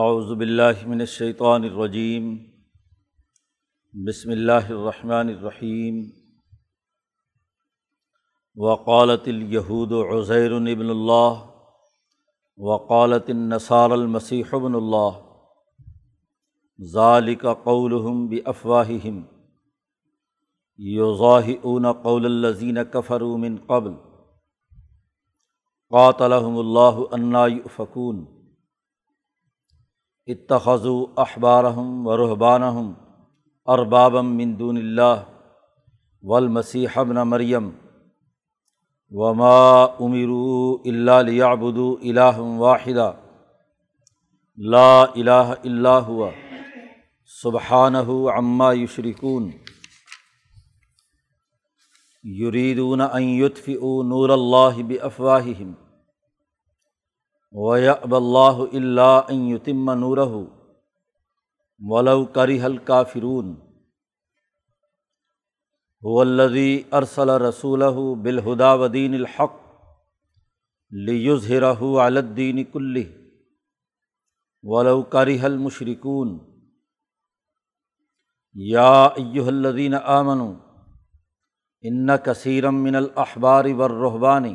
اعوذ باللہ من الشیطان الرجیم، بسم اللہ الرحمن الرحیم، وقالت اليہود عزیر ابن اللہ، وقالت النصار المسیح ابن اللہ، ذالک قولہم بافواہہم، یضاہئون قول الذین کفروا من قبل، قاتلہم اللہ انا یؤفکون۔ اتخذوا احبارہم و رحبانہم اربابم من دون اللہ والمسیح ابن مریم وما امروا الا لیعبدوا الہ واحدا لا الہ الا هو سبحانہ عما یشرکون یریدون ان یطفئوا نور اللہ بافواہہم ویأب اللہ الا ان یتم نورہ ولو کرہ الکافرون هو الذی ارسل رسولہ بالہدى ودین الحق لیظہرہ علی الدین کلہ ولو کرہ المشرکون یا ایہا الذین آمنوا ان کثیرم من الاحبار والرہبان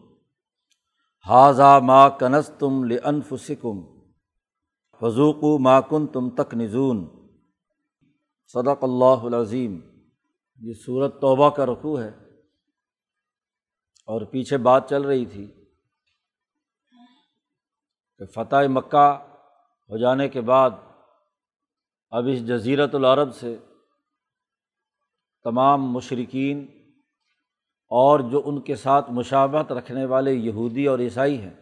حاضہ ما کنز تم لنفسکم فضوق و ماکن تم تک نزون صدق اللہ العظیم۔ یہ صورت توبہ کا رقوع ہے اور پیچھے بات چل رہی تھی کہ فتح مکہ ہو جانے کے بعد اب اس جزیرت العرب سے تمام مشرقین اور جو ان کے ساتھ مشابت رکھنے والے یہودی اور عیسائی ہیں،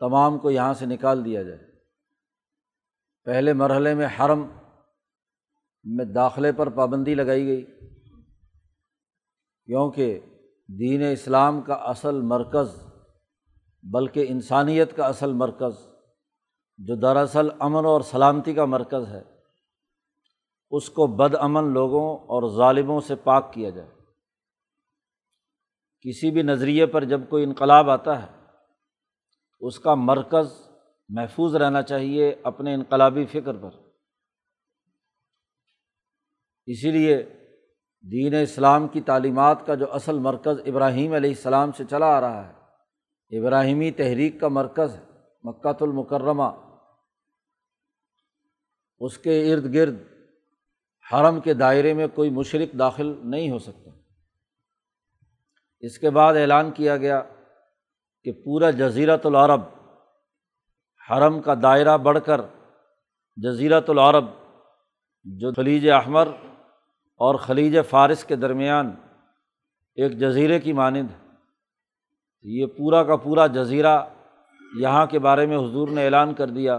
تمام کو یہاں سے نکال دیا جائے۔ پہلے مرحلے میں حرم میں داخلے پر پابندی لگائی گئی، کیونکہ دین اسلام کا اصل مرکز، بلکہ انسانیت کا اصل مرکز، جو دراصل امن اور سلامتی کا مرکز ہے، اس کو بد امن لوگوں اور ظالموں سے پاک کیا جائے۔ کسی بھی نظریے پر جب کوئی انقلاب آتا ہے، اس کا مرکز محفوظ رہنا چاہیے اپنے انقلابی فکر پر۔ اسی لیے دین اسلام کی تعلیمات کا جو اصل مرکز ابراہیم علیہ السلام سے چلا آ رہا ہے، ابراہیمی تحریک کا مرکز ہے، مکۃ المکرمہ۔ اس کے ارد گرد حرم کے دائرے میں کوئی مشرق داخل نہیں ہو سکتا۔ اس کے بعد اعلان کیا گیا کہ پورا جزیرت العرب حرم کا دائرہ بڑھ کر جزیرت العرب، جو خلیج احمر اور خلیج فارس کے درمیان ایک جزیرے کی مانند یہ پورا کا پورا جزیرہ یہاں کے بارے میں حضور نے اعلان کر دیا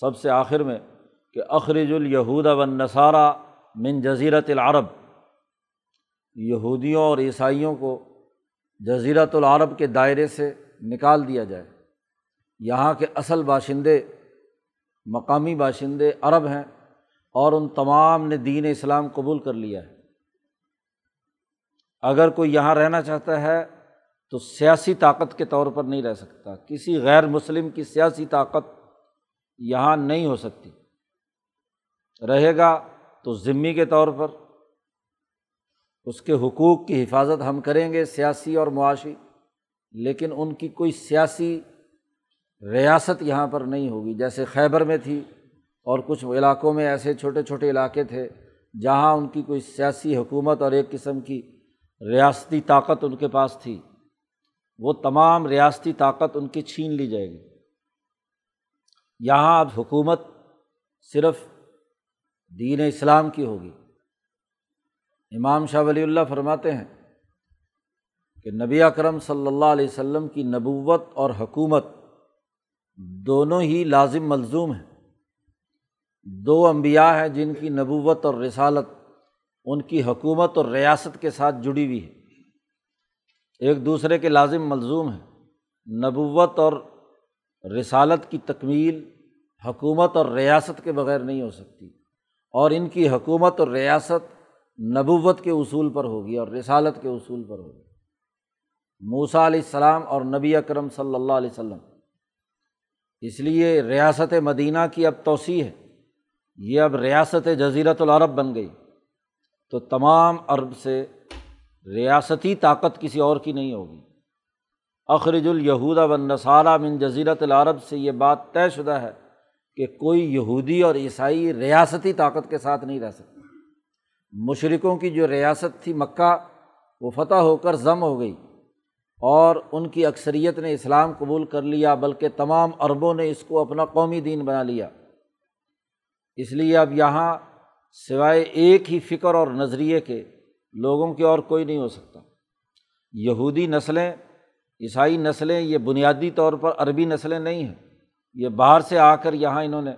سب سے آخر میں کہ اخرج الہود و نصارہ من جزیرت العرب۔ یہودیوں اور عیسائیوں کو جزیرت العرب کے دائرے سے نکال دیا جائے۔ یہاں کے اصل باشندے، مقامی باشندے عرب ہیں اور ان تمام نے دین اسلام قبول کر لیا ہے۔ اگر کوئی یہاں رہنا چاہتا ہے تو سیاسی طاقت کے طور پر نہیں رہ سکتا۔ کسی غیر مسلم کی سیاسی طاقت یہاں نہیں ہو سکتی۔ رہے گا تو ذمی کے طور پر اس کے حقوق کی حفاظت ہم کریں گے، سیاسی اور معاشی، لیکن ان کی کوئی سیاسی ریاست یہاں پر نہیں ہوگی۔ جیسے خیبر میں تھی اور کچھ علاقوں میں ایسے چھوٹے چھوٹے علاقے تھے جہاں ان کی کوئی سیاسی حکومت اور ایک قسم کی ریاستی طاقت ان کے پاس تھی۔ وہ تمام ریاستی طاقت ان کی چھین لی جائے گی۔ یہاں اب حکومت صرف دین اسلام کی ہوگی۔ امام شاہ ولی اللہ فرماتے ہیں کہ نبی اکرم صلی اللہ علیہ وسلم کی نبوت اور حکومت دونوں ہی لازم ملزوم ہیں۔ دو انبیاء ہیں جن کی نبوت اور رسالت ان کی حکومت اور ریاست کے ساتھ جڑی ہوئی ہے۔ ایک دوسرے کے لازم ملزوم ہیں۔ نبوت اور رسالت کی تکمیل حکومت اور ریاست کے بغیر نہیں ہو سکتی اور ان کی حکومت اور ریاست نبوت کے اصول پر ہوگی اور رسالت کے اصول پر ہوگی۔ موسا علیہ السلام اور نبی اکرم صلی اللہ علیہ وسلم۔ اس لیے ریاست مدینہ کی اب توسیع ہے۔ یہ اب ریاست جزیرت العرب بن گئی۔ تو تمام عرب سے ریاستی طاقت کسی اور کی نہیں ہوگی۔ اخرج الہودا و نصارہ من جزیرت العرب سے یہ بات طے شدہ ہے کہ کوئی یہودی اور عیسائی ریاستی طاقت کے ساتھ نہیں رہ سکتا مشرقوں کی جو ریاست تھی مکہ، وہ فتح ہو کر ضم ہو گئی اور ان کی اکثریت نے اسلام قبول کر لیا، بلکہ تمام عربوں نے اس کو اپنا قومی دین بنا لیا۔ اس لیے اب یہاں سوائے ایک ہی فکر اور نظریے کے لوگوں کے اور کوئی نہیں ہو سکتا۔ یہودی نسلیں، عیسائی نسلیں، یہ بنیادی طور پر عربی نسلیں نہیں ہیں۔ یہ باہر سے آ کر یہاں انہوں نے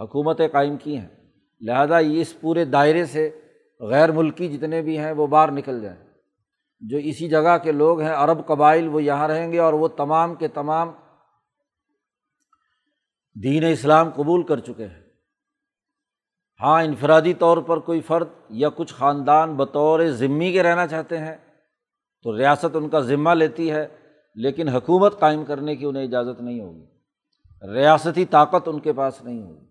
حکومتیں قائم کی ہیں۔ لہٰذا یہ اس پورے دائرے سے غیر ملکی جتنے بھی ہیں وہ باہر نکل جائیں۔ جو اسی جگہ کے لوگ ہیں، عرب قبائل، وہ یہاں رہیں گے اور وہ تمام کے تمام دین اسلام قبول کر چکے ہیں۔ ہاں انفرادی طور پر کوئی فرد یا کچھ خاندان بطور ذمی کے رہنا چاہتے ہیں تو ریاست ان کا ذمہ لیتی ہے، لیکن حکومت قائم کرنے کی انہیں اجازت نہیں ہوگی۔ ریاستی طاقت ان کے پاس نہیں ہوگی۔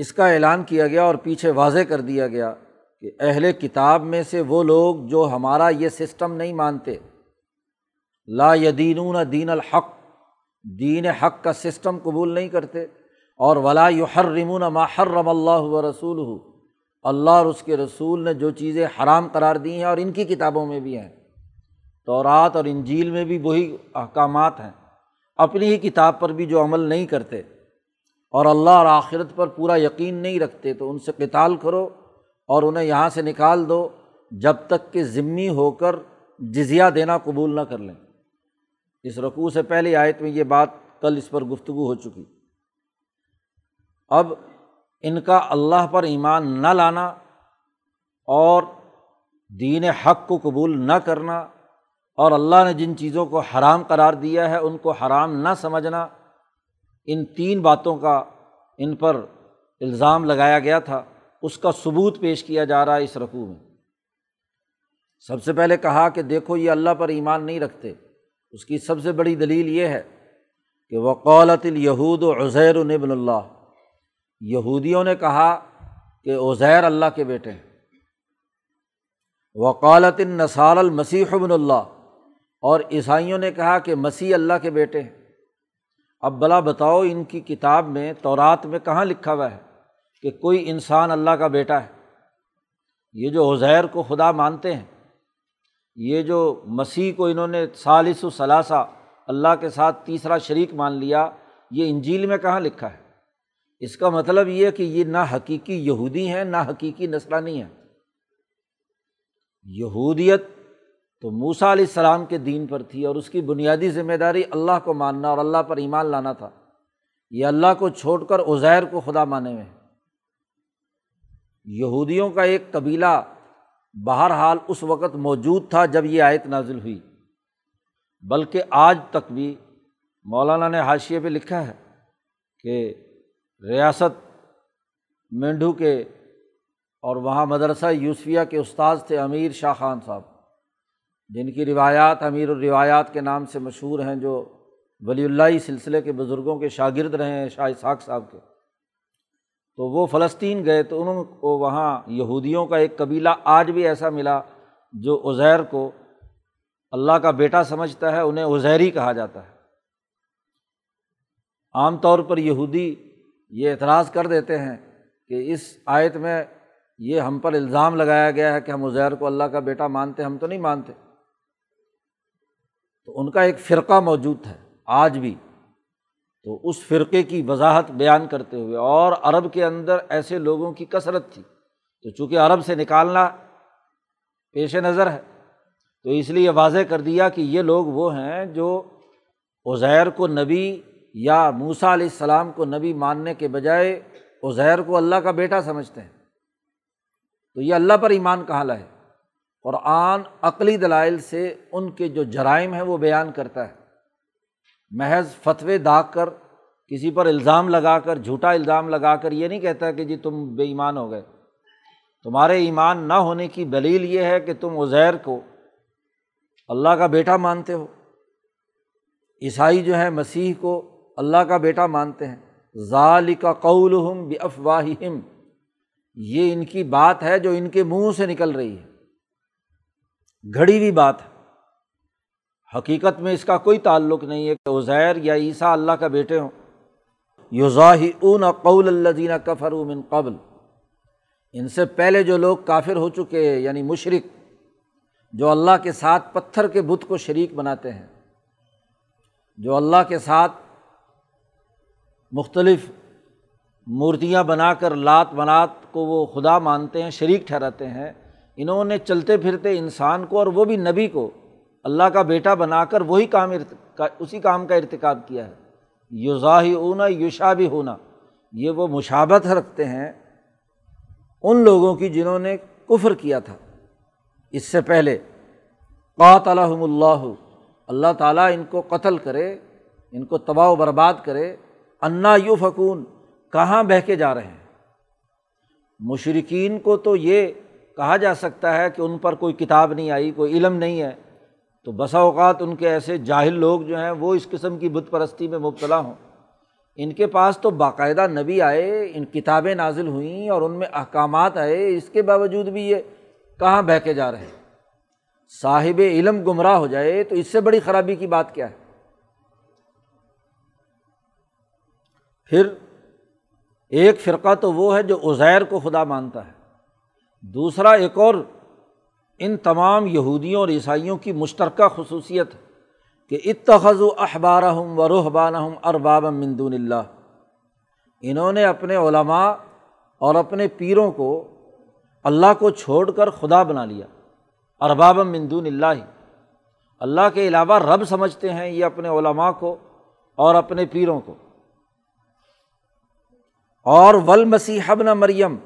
اس کا اعلان کیا گیا اور پیچھے واضح کر دیا گیا کہ اہل کتاب میں سے وہ لوگ جو ہمارا یہ سسٹم نہیں مانتے۔ لا یدینون دین الحق، دین حق کا سسٹم قبول نہیں کرتے، اور ولا یحرمون ما حرم اللہ و رسول اللہ اور اس کے رسول نے جو چیزیں حرام قرار دی ہیں اور ان کی کتابوں میں بھی ہیں۔ تو رات اور انجیل میں بھی وہی احکامات ہیں۔ اپنی ہی کتاب پر بھی جو عمل نہیں کرتے۔ اور اللہ اور آخرت پر پورا یقین نہیں رکھتے تو ان سے کتال کرو اور انہیں یہاں سے نکال دو جب تک کہ ضمنی ہو کر جزیہ دینا قبول نہ کر لیں۔ اس رقوع سے پہلے آیت میں یہ بات کل اس پر گفتگو ہو چکی۔ اب ان کا اللہ پر ایمان نہ لانا اور دین حق کو قبول نہ کرنا اور اللہ نے جن چیزوں کو حرام قرار دیا ہے ان کو حرام نہ سمجھنا ان تین باتوں کا ان پر الزام لگایا گیا تھا، اس کا ثبوت پیش کیا جا رہا ہے اس رقوع میں۔ سب سے پہلے کہا کہ دیکھو، یہ اللہ پر ایمان نہیں رکھتے۔ اس کی سب سے بڑی دلیل یہ ہے کہ وقالت الہود و عزیر البن اللہ۔ یہودیوں نے کہا کہ عزیر اللہ کے بیٹے ہیں۔ وقالت النصار المسیح ابن اللہ۔ اور عیسائیوں نے کہا کہ مسیح اللہ کے بیٹے ہیں۔ اب بلا بتاؤ ان کی کتاب میں تورات میں کہاں لکھا ہوا ہے کہ کوئی انسان اللہ کا بیٹا ہے؟ یہ جو عزیر کو خدا مانتے ہیں، یہ جو مسیح کو انہوں نے سالس و ثلاثہ اللہ کے ساتھ تیسرا شریک مان لیا، یہ انجیل میں کہاں لکھا ہے؟ اس کا مطلب یہ کہ یہ نہ حقیقی یہودی ہیں، نہ حقیقی نسلانی ہیں۔ یہودیت تو موسا علیہ السلام کے دین پر تھی اور اس کی بنیادی ذمہ داری اللہ کو ماننا اور اللہ پر ایمان لانا تھا۔ یہ اللہ کو چھوڑ کر عزیر کو خدا مانے میں یہودیوں کا ایک قبیلہ بہرحال اس وقت موجود تھا جب یہ آیت نازل ہوئی۔ بلکہ آج تک بھی مولانا نے حاشیے پہ لکھا ہے کہ ریاست مینڈو کے اور وہاں مدرسہ یوسفیہ کے استاذ تھے امیر شاہ خان صاحب۔ جن کی روایات امیر الروایات کے نام سے مشہور ہیں، جو ولی اللہ سلسلے کے بزرگوں کے شاگرد رہے ہیں، شاہ اسحاق صاحب کے۔ تو وہ فلسطین گئے تو انہوں کو وہاں یہودیوں کا ایک قبیلہ آج بھی ایسا ملا جو عزیر کو اللہ کا بیٹا سمجھتا ہے، انہیں عزیری کہا جاتا ہے۔ عام طور پر یہودی یہ اعتراض کر دیتے ہیں کہ اس آیت میں یہ ہم پر الزام لگایا گیا ہے کہ ہم عزیر کو اللہ کا بیٹا مانتے، ہم تو نہیں مانتے۔ تو ان کا ایک فرقہ موجود ہے، آج بھی۔ تو اس فرقے کی وضاحت بیان کرتے ہوئے، اور عرب کے اندر ایسے لوگوں کی کثرت تھی۔ تو چونکہ عرب سے نکالنا پیش نظر ہے، تو اس لیے واضح کر دیا کہ یہ لوگ وہ ہیں جو عزیر کو نبی یا موسا علیہ السلام کو نبی ماننے کے بجائے عزیر کو اللہ کا بیٹا سمجھتے ہیں۔ تو یہ اللہ پر ایمان کہاں لائے؟ قرآن عقلی دلائل سے ان کے جو جرائم ہیں وہ بیان کرتا ہے۔ محض فتوے داغ کر کسی پر الزام لگا کر، جھوٹا الزام لگا کر یہ نہیں کہتا کہ جی تم بے ایمان ہو گئے۔ تمہارے ایمان نہ ہونے کی دلیل یہ ہے کہ تم عزیر کو اللہ کا بیٹا مانتے ہو۔ عیسائی جو ہے مسیح کو اللہ کا بیٹا مانتے ہیں۔ ظال کا قول ہم بے افواہم یہ ان کی بات ہے جو ان کے منہ سے نکل رہی ہے۔ گھڑی ہوئی بات ہے۔ حقیقت میں اس کا کوئی تعلق نہیں ہے کہ عزیر یا عیسیٰ اللہ کا بیٹے ہوں۔ یوزاہ اون قول اللہ دینہ کفر من قبل۔ ان سے پہلے جو لوگ کافر ہو چکے ہیں یعنی مشرق جو اللہ کے ساتھ پتھر کے بت کو شریک بناتے ہیں۔ جو اللہ کے ساتھ مختلف مورتیاں بنا کر لات منات کو وہ خدا مانتے ہیں، شریک ٹھہراتے ہیں۔ انہوں نے چلتے پھرتے انسان کو اور وہ بھی نبی کو اللہ کا بیٹا بنا کر وہی کام اسی کام کا ارتکاب کیا ہے۔ یوزاہی اونا یوشا بھی ہونا یہ وہ مشابت رکھتے ہیں ان لوگوں کی جنہوں نے کفر کیا تھا۔ اس سے پہلے قات الحم اللہ اللہ تعالیٰ ان کو قتل کرے، ان کو تباہ و برباد کرے۔ انا یو فکون کہاں بہہ کے جا رہے ہیں؟ مشرقین کو تو یہ کہا جا سکتا ہے کہ ان پر کوئی کتاب نہیں آئی، کوئی علم نہیں ہے۔ تو بسا اوقات ان کے ایسے جاہل لوگ جو ہیں، وہ اس قسم کی بت پرستی میں مبتلا ہوں۔ ان کے پاس تو باقاعدہ نبی آئے، ان کتابیں نازل ہوئیں اور ان میں احکامات آئے، اس کے باوجود بھی یہ کہاں بہہ کے جا رہے ہیں؟ صاحب علم گمراہ ہو جائے تو اس سے بڑی خرابی کی بات کیا ہے؟ پھر ایک فرقہ تو وہ ہے جو عزیر کو خدا مانتا ہے۔ دوسرا ایک اور، ان تمام یہودیوں اور عیسائیوں کی مشترکہ خصوصیت ہے کہ اتخذ و احبار ہم و روحبان ہم ارباب مندون اللہ۔ انہوں نے اپنے علماء اور اپنے پیروں کو اللہ کو چھوڑ کر خدا بنا لیا ارباب مندون اللہ۔ ہی اللہ کے علاوہ رب سمجھتے ہیں یہ اپنے علماء کو اور اپنے پیروں کو۔ اور ول مسیح ابن مریم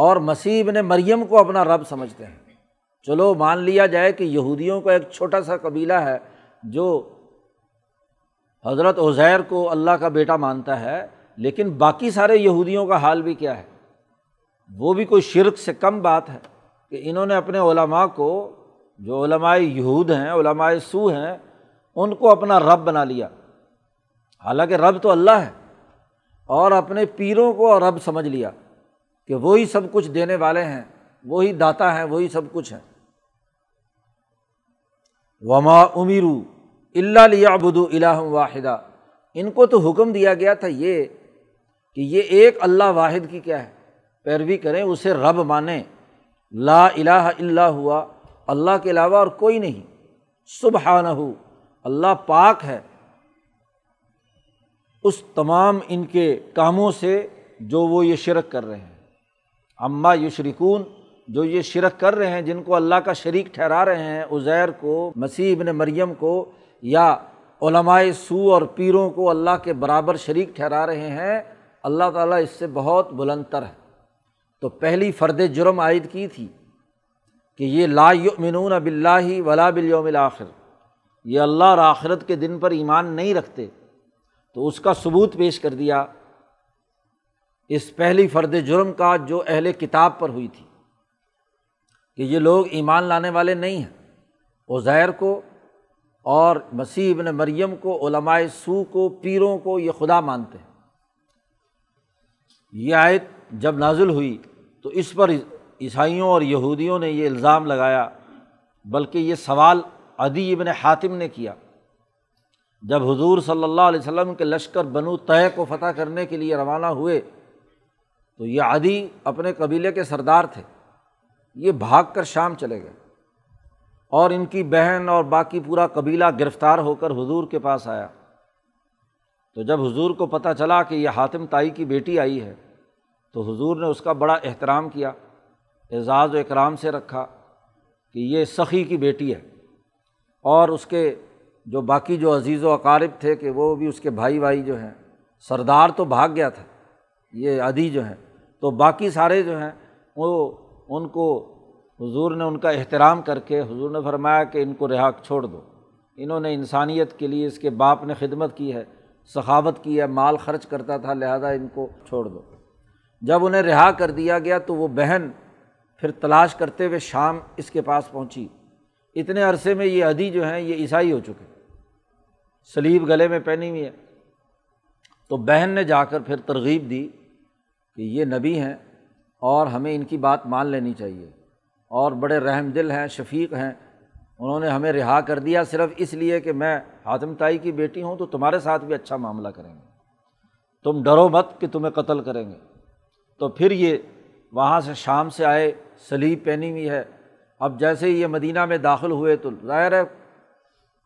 اور مسیح نے مریم کو اپنا رب سمجھتے ہیں۔ چلو مان لیا جائے کہ یہودیوں کا ایک چھوٹا سا قبیلہ ہے جو حضرت عزیر کو اللہ کا بیٹا مانتا ہے، لیکن باقی سارے یہودیوں کا حال بھی کیا ہے؟ وہ بھی کوئی شرک سے کم بات ہے کہ انہوں نے اپنے علماء کو، جو علماء یہود ہیں، علماء سو ہیں، ان کو اپنا رب بنا لیا۔ حالانکہ رب تو اللہ ہے اور اپنے پیروں کو رب سمجھ لیا۔ کہ وہی سب کچھ دینے والے ہیں، وہی داتا ہیں، وہی سب کچھ ہیں۔ وما امیرو اللہ لیا بدو الہ واحدہ ان کو تو حکم دیا گیا تھا یہ کہ یہ ایک اللہ واحد کی کیا ہے؟ پیروی کریں، اسے رب مانیں۔ لا الہ اللہ ہوا۔ اللہ کے علاوہ اور کوئی نہیں۔ صبح نہ ہو اللہ پاک ہے۔ اس تمام ان کے کاموں سے جو وہ یہ شرک کر رہے ہیں۔ اماں یشرکون، جو یہ شرک کر رہے ہیں، جن کو اللہ کا شریک ٹھہرا رہے ہیں، عزیر کو، مسیح ابن مریم کو، یا علمائے سو اور پیروں کو اللہ کے برابر شریک ٹھہرا رہے ہیں، اللہ تعالیٰ اس سے بہت بلند تر ہے۔ تو پہلی فرد جرم عائد کی تھی کہ یہ لا یؤمنون بلّہ ولا بالیوم الآخر یہ اللہ اور آخرت کے دن پر ایمان نہیں رکھتے، تو اس کا ثبوت پیش کر دیا۔ اس پہلی فرد جرم کا جو اہل کتاب پر ہوئی تھی کہ یہ لوگ ایمان لانے والے نہیں ہیں۔ عزیر کو اور مسیح ابن مریم کو علمائے سو کو، پیروں کو یہ خدا مانتے ہیں۔ یہ آیت جب نازل ہوئی تو اس پر عیسائیوں اور یہودیوں نے یہ الزام لگایا، بلکہ یہ سوال ادی ابن حاتم نے کیا۔ جب حضور صلی اللہ علیہ وسلم کے لشکر بنو طے کو فتح کرنے کے لیے روانہ ہوئے تو یہ عدی اپنے قبیلے کے سردار تھے۔ یہ بھاگ کر شام چلے گئے اور ان کی بہن اور باقی پورا قبیلہ گرفتار ہو کر حضور کے پاس آیا۔ تو جب حضور کو پتہ چلا کہ یہ حاتم تائی کی بیٹی آئی ہے، تو حضور نے اس کا بڑا احترام کیا، اعزاز و اکرام سے رکھا کہ یہ سخی کی بیٹی ہے۔ اور اس کے جو باقی جو عزیز و اقارب تھے کہ وہ بھی اس کے بھائی بھائی جو ہیں، سردار تو بھاگ گیا تھا، یہ عدی جو ہیں تو باقی سارے جو ہیں، وہ ان کو حضور نے ان کا احترام کر کے حضور نے فرمایا کہ ان کو رہا چھوڑ دو۔ انہوں نے انسانیت کے لیے اس کے باپ نے خدمت کی ہے، سخاوت کی ہے، مال خرچ کرتا تھا، لہٰذا ان کو چھوڑ دو۔ جب انہیں رہا کر دیا گیا تو وہ بہن پھر تلاش کرتے ہوئے شام اس کے پاس پہنچی۔ اتنے عرصے میں یہ ادی جو ہیں، یہ عیسائی ہو چکے۔ سلیب گلے میں پہنی ہوئی ہے۔ تو بہن نے جا کر پھر ترغیب دی۔ کہ یہ نبی ہیں اور ہمیں ان کی بات مان لینی چاہیے اور بڑے رحم دل ہیں، شفیق ہیں، انہوں نے ہمیں رہا کر دیا صرف اس لیے کہ میں حاتم تائی کی بیٹی ہوں تو تمہارے ساتھ بھی اچھا معاملہ کریں گے۔ تم ڈرو مت کہ تمہیں قتل کریں گے۔ تو پھر یہ وہاں سے شام سے آئے، سلیب پہنی ہوئی ہے۔ اب جیسے ہی یہ مدینہ میں داخل ہوئے تو ظاہر ہے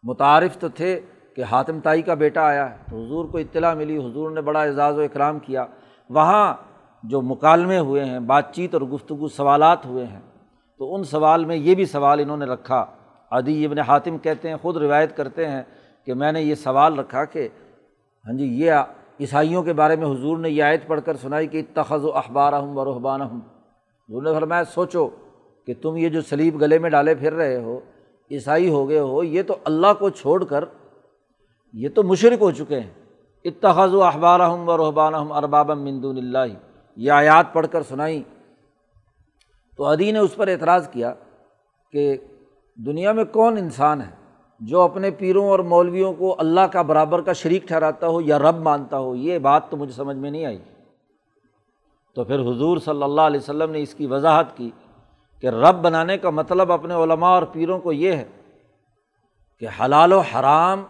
متعارف تو تھے کہ حاتم تائی کا بیٹا آیا ہے۔ تو حضور کو اطلاع ملی، حضور نے بڑا اعزاز و اکرام کیا۔ وہاں جو مکالمے ہوئے ہیں، بات چیت اور گفتگو، سوالات ہوئے ہیں۔ تو ان سوال میں یہ بھی سوال انہوں نے رکھا۔ عدی ابن حاتم کہتے ہیں، خود روایت کرتے ہیں کہ میں نے یہ سوال رکھا کہ ہاں جی یہ عیسائیوں کے بارے میں حضور نے یہ آیت پڑھ کر سنائی کہ اتخذ و اخبار ہوں و رحبان ہوں حضور نے فرمایا، سوچو کہ تم یہ جو سلیب گلے میں ڈالے پھر رہے ہو، عیسائی ہو گئے ہو، یہ تو اللہ کو چھوڑ کر، یہ تو مشرق ہو چکے ہیں۔ اتخذ و اخبار ہوں و رحبان ہم ارباب مندون اللہ۔ یہ آیات پڑھ کر سنائی۔ تو ادی نے اس پر اعتراض کیا کہ دنیا میں کون انسان ہے جو اپنے پیروں اور مولویوں کو اللہ کا برابر کا شریک ٹھہراتا ہو یا رب مانتا ہو، یہ بات تو مجھے سمجھ میں نہیں آئی۔ تو پھر حضور صلی اللہ علیہ وسلم نے اس کی وضاحت کی کہ رب بنانے کا مطلب اپنے علماء اور پیروں کو یہ ہے کہ حلال و حرام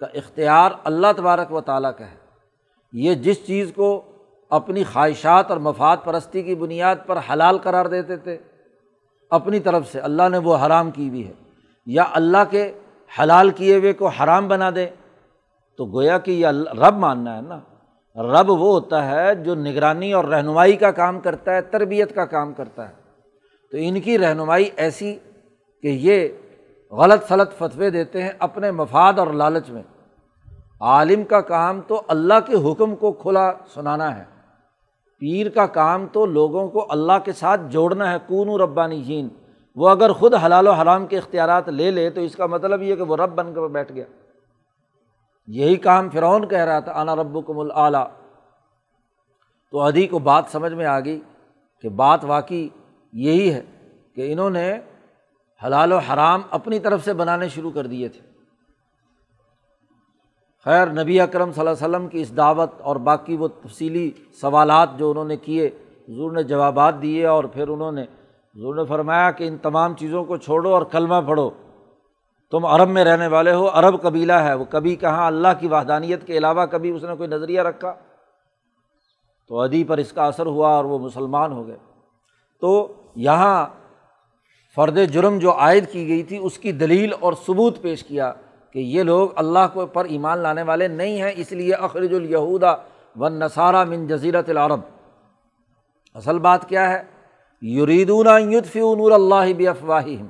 کا اختیار اللہ تبارک و تعالیٰ کا ہے۔ یہ جس چیز کو اپنی خواہشات اور مفاد پرستی کی بنیاد پر حلال قرار دیتے تھے۔ اپنی طرف سے اللہ نے وہ حرام کی ہوئی ہے۔ یا اللہ کے حلال کیے ہوئے کو حرام بنا دے۔ تو گویا کہ یہ رب ماننا ہے نا۔ رب وہ ہوتا ہے جو نگرانی اور رہنمائی کا کام کرتا ہے، تربیت کا کام کرتا ہے۔ تو ان کی رہنمائی ایسی کہ یہ غلط فلط فتوے دیتے ہیں اپنے مفاد اور لالچ میں۔ عالم کا کام تو اللہ کے حکم کو کھلا سنانا ہے۔ پیر کا کام تو لوگوں کو اللہ کے ساتھ جوڑنا ہے کون و ربانی جین وہ اگر خود حلال و حرام کے اختیارات لے لے، تو اس کا مطلب یہ کہ وہ رب بن کر بیٹھ گیا۔ یہی کام فرعون کہہ رہا تھا، انا رب کم العلیٰ تو ادھی کو بات سمجھ میں آ گئی کہ بات واقعی یہی ہے کہ انہوں نے حلال و حرام اپنی طرف سے بنانے شروع کر دیے تھے۔ خیر نبی اکرم صلی اللہ علیہ وسلم کی اس دعوت اور باقی وہ تفصیلی سوالات جو انہوں نے کیے، حضور نے جوابات دیے اور پھر انہوں نے، حضور نے فرمایا کہ ان تمام چیزوں کو چھوڑو اور کلمہ پڑھو۔ تم عرب میں رہنے والے ہو، عرب قبیلہ ہے، وہ کبھی کہاں اللہ کی وحدانیت کے علاوہ کبھی اس نے کوئی نظریہ رکھا؟ تو ادی پر اس کا اثر ہوا اور وہ مسلمان ہو گئے۔ تو یہاں فرد جرم جو عائد کی گئی تھی، اس کی دلیل اور ثبوت پیش کیا۔ کہ یہ لوگ اللہ کو پر ایمان لانے والے نہیں ہیں، اس لیے اخرج الہودا و نصارہ من جزیرت العرب۔ اصل بات کیا ہے؟ یریدون یدفی نور اللہ افواہم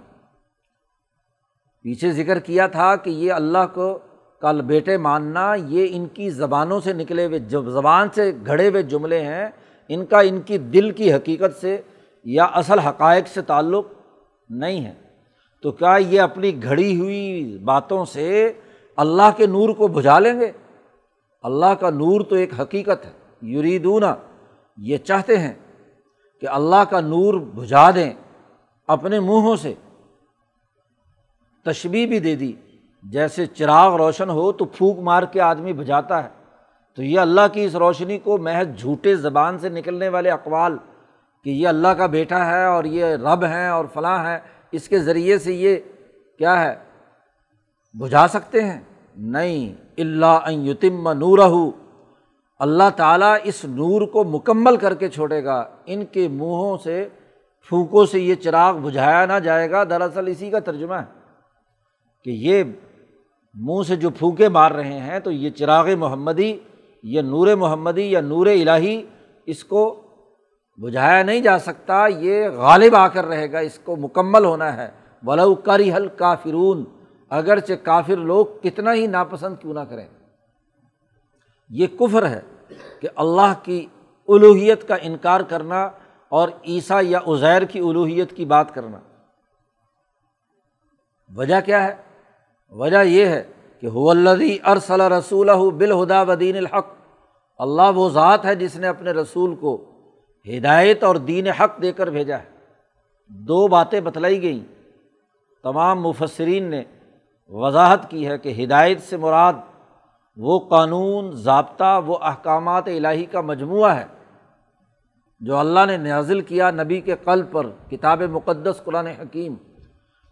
پیچھے ذکر کیا تھا کہ یہ اللہ کو کل بیٹے ماننا، یہ ان کی زبانوں سے نکلے ہوئے زبان سے گھڑے ہوئے جملے ہیں، ان کا ان کی دل کی حقیقت سے یا اصل حقائق سے تعلق نہیں ہے۔ تو کیا یہ اپنی گھڑی ہوئی باتوں سے اللہ کے نور کو بجھا لیں گے؟ اللہ کا نور تو ایک حقیقت ہے۔ یریدونا یہ چاہتے ہیں کہ اللہ کا نور بجھا دیں اپنے منہوں سے۔ تشبی بھی دے دی، جیسے چراغ روشن ہو تو پھونک مار کے آدمی بجھاتا ہے۔ تو یہ اللہ کی اس روشنی کو محض جھوٹے زبان سے نکلنے والے اقوال کہ یہ اللہ کا بیٹا ہے اور یہ رب ہیں اور فلاں ہیں۔ اس کے ذریعے سے یہ کیا ہے؟ بجھا سکتے ہیں؟ نہیں اللہ یتم نور اللہ تعالیٰ اس نور کو مکمل کر کے چھوڑے گا۔ ان کے منہوں سے، پھونکوں سے یہ چراغ بجھایا نہ جائے گا۔ دراصل اسی کا ترجمہ ہے کہ یہ منہ سے جو پھونکے مار رہے ہیں، تو یہ چراغ محمدی یا نور محمدی یا نور الہی اس کو بجھایا نہیں جا سکتا، یہ غالب آ کر رہے گا، اس کو مکمل ہونا ہے۔ ولو کری حل کافرون اگرچہ کافر لوگ کتنا ہی ناپسند کیوں نہ کریں۔ یہ کفر ہے کہ اللہ کی الوحیت کا انکار کرنا اور عیسیٰ یا ازیر کی الوحیت کی بات کرنا۔ وجہ کیا ہے؟ وجہ یہ ہے کہ حلدی ارسل رسول بالہدا ودین الحق۔ اللہ وہ ذات ہے جس نے اپنے رسول کو ہدایت اور دین حق دے کر بھیجا ہے۔ دو باتیں بتلائی گئیں۔ تمام مفسرین نے وضاحت کی ہے کہ ہدایت سے مراد وہ قانون، ضابطہ، وہ احکامات الہی کا مجموعہ ہے جو اللہ نے نازل کیا نبی کے قلب پر۔ کتاب مقدس، قرآن حکیم۔